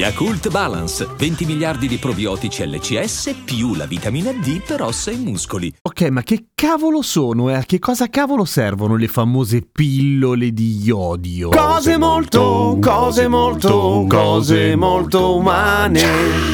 Yakult Balance, 20 miliardi di probiotici LCS più la vitamina D per ossa e muscoli. Ok, ma che cavolo sono e a che cosa cavolo servono le famose pillole di iodio? Cose molto, cose molto, cose molto umane.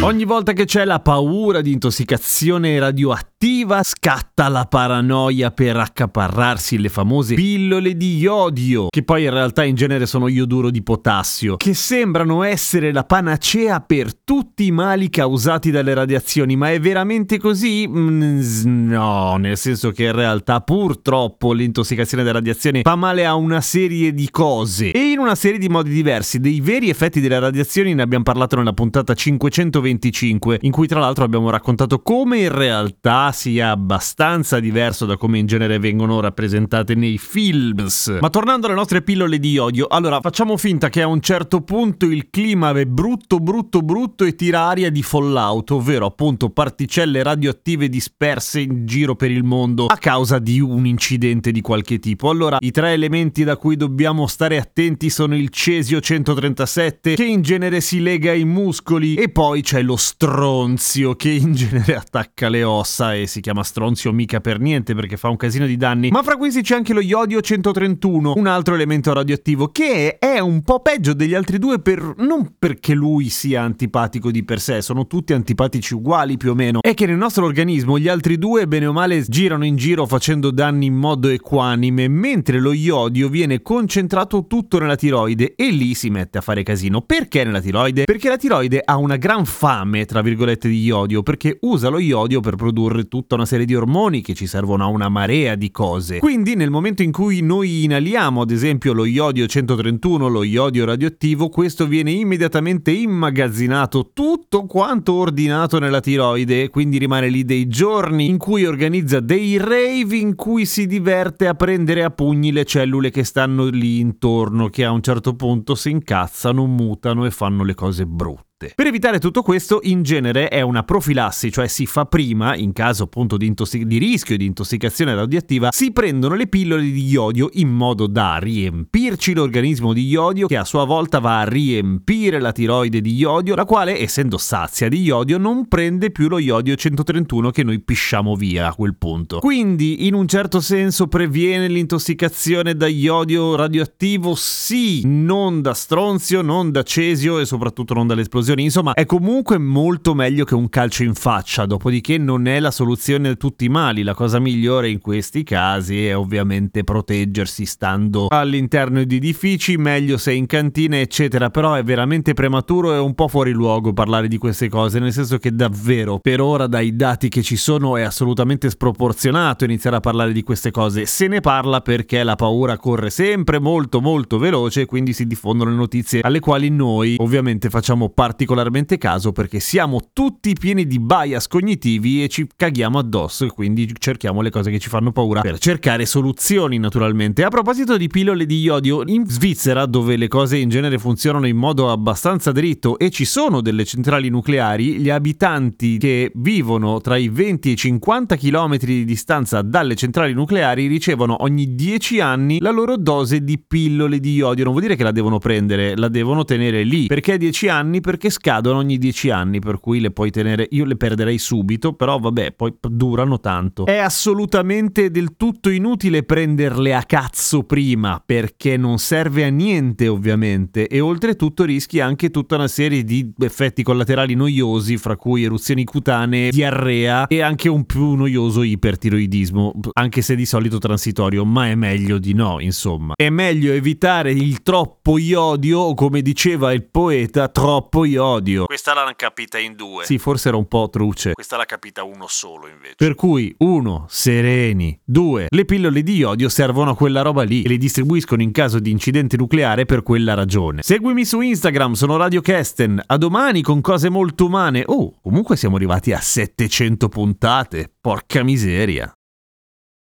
Ogni volta che c'è la paura di intossicazione radioattiva, scatta la paranoia per accaparrarsi le famose pillole di iodio, che poi in realtà in genere sono ioduro di potassio, che sembrano essere la panacea per tutti i mali causati dalle radiazioni, ma è veramente così? Mm, no, nel senso che in realtà purtroppo l'intossicazione da radiazione fa male a una serie di cose e in una serie di modi diversi. Dei veri effetti delle radiazioni ne abbiamo parlato nella puntata 525, in cui tra l'altro abbiamo raccontato come in realtà sia abbastanza diverso da come in genere vengono rappresentate nei films. Ma tornando alle nostre pillole di odio, allora facciamo finta che a un certo punto il clima è brutto brutto brutto e tira aria di fallout, ovvero appunto particelle radioattive disperse in giro per il mondo a causa di un incidente di qualche tipo. Allora, i tre elementi da cui dobbiamo stare attenti sono il cesio 137, che in genere si lega ai muscoli, e poi c'è lo stronzio, che in genere attacca le ossa e si chiama stronzio mica per niente perché fa un casino di danni. Ma fra questi c'è anche lo iodio 131, un altro elemento radioattivo, che è un po' peggio degli altri due per... non perché lui sia antipatico di per sé, sono tutti antipatici uguali più o meno, è che nel nostro organismo gli altri due bene o male girano in giro facendo danni in modo equanime, mentre lo iodio viene concentrato tutto nella tiroide e lì si mette a fare casino. Perché nella tiroide? Perché la tiroide ha una gran fame, tra virgolette, di iodio, perché usa lo iodio per produrre tutta una serie di ormoni che ci servono a una marea di cose. Quindi nel momento in cui noi inaliamo ad esempio lo iodio 131, lo iodio radioattivo, questo viene immediatamente immagazzinato tutto quanto ordinato nella tiroide, quindi rimane lì dei giorni in cui organizza dei rave in cui si diverte a prendere a pugni le cellule che stanno lì intorno, che a un certo punto si incazzano, mutano e fanno le cose brutte notte. Per evitare tutto questo, in genere è una profilassi, cioè si fa prima, in caso appunto di, intossic- di rischio di intossicazione radioattiva, si prendono le pillole di iodio in modo da riempirci l'organismo di iodio, che a sua volta va a riempire la tiroide di iodio, la quale, essendo sazia di iodio, non prende più lo iodio 131 che noi pisciamo via a quel punto. Quindi, in un certo senso, previene l'intossicazione da iodio radioattivo? Sì, non da stronzio, non da cesio e soprattutto non dall'esplosione esplosioni. Insomma, è comunque molto meglio che un calcio in faccia. Dopodiché, non è la soluzione di tutti i mali. La cosa migliore in questi casi è ovviamente proteggersi stando all'interno di edifici, meglio se in cantina, eccetera. Però è veramente prematuro e un po' fuori luogo parlare di queste cose. Nel senso che davvero, per ora, dai dati che ci sono, è assolutamente sproporzionato iniziare a parlare di queste cose. Se ne parla perché la paura corre sempre molto, molto veloce quindi si diffondono le notizie alle quali noi, ovviamente, facciamo parte particolarmente caso perché siamo tutti pieni di bias cognitivi e ci caghiamo addosso e quindi cerchiamo le cose che ci fanno paura per cercare soluzioni naturalmente. A proposito di pillole di iodio, in Svizzera dove le cose in genere funzionano in modo abbastanza dritto e ci sono delle centrali nucleari, gli abitanti che vivono tra i 20 e i 50 km di distanza dalle centrali nucleari ricevono ogni 10 anni la loro dose di pillole di iodio. Non vuol dire che la devono prendere, la devono tenere lì. Perché 10 anni? Perché che scadono ogni 10 anni, per cui le puoi tenere. Io le perderei subito, però vabbè, poi durano tanto. È assolutamente del tutto inutile prenderle a cazzo prima, perché non serve a niente, ovviamente. E oltretutto rischi anche tutta una serie di effetti collaterali noiosi, fra cui eruzioni cutanee, diarrea e anche un più noioso ipertiroidismo, anche se di solito transitorio, ma è meglio di no, insomma. È meglio evitare il troppo iodio, o come diceva il poeta, troppo iodio odio. Questa l'hanno capita in due. Sì, forse era un po' truce. Questa l'ha capita uno solo invece. Per cui, uno, sereni. Due, le pillole di odio servono a quella roba lì e le distribuiscono in caso di incidente nucleare per quella ragione. Seguimi su Instagram, sono Radio Kesten. A domani con cose molto umane. Oh, comunque siamo arrivati a 700 puntate. Porca miseria.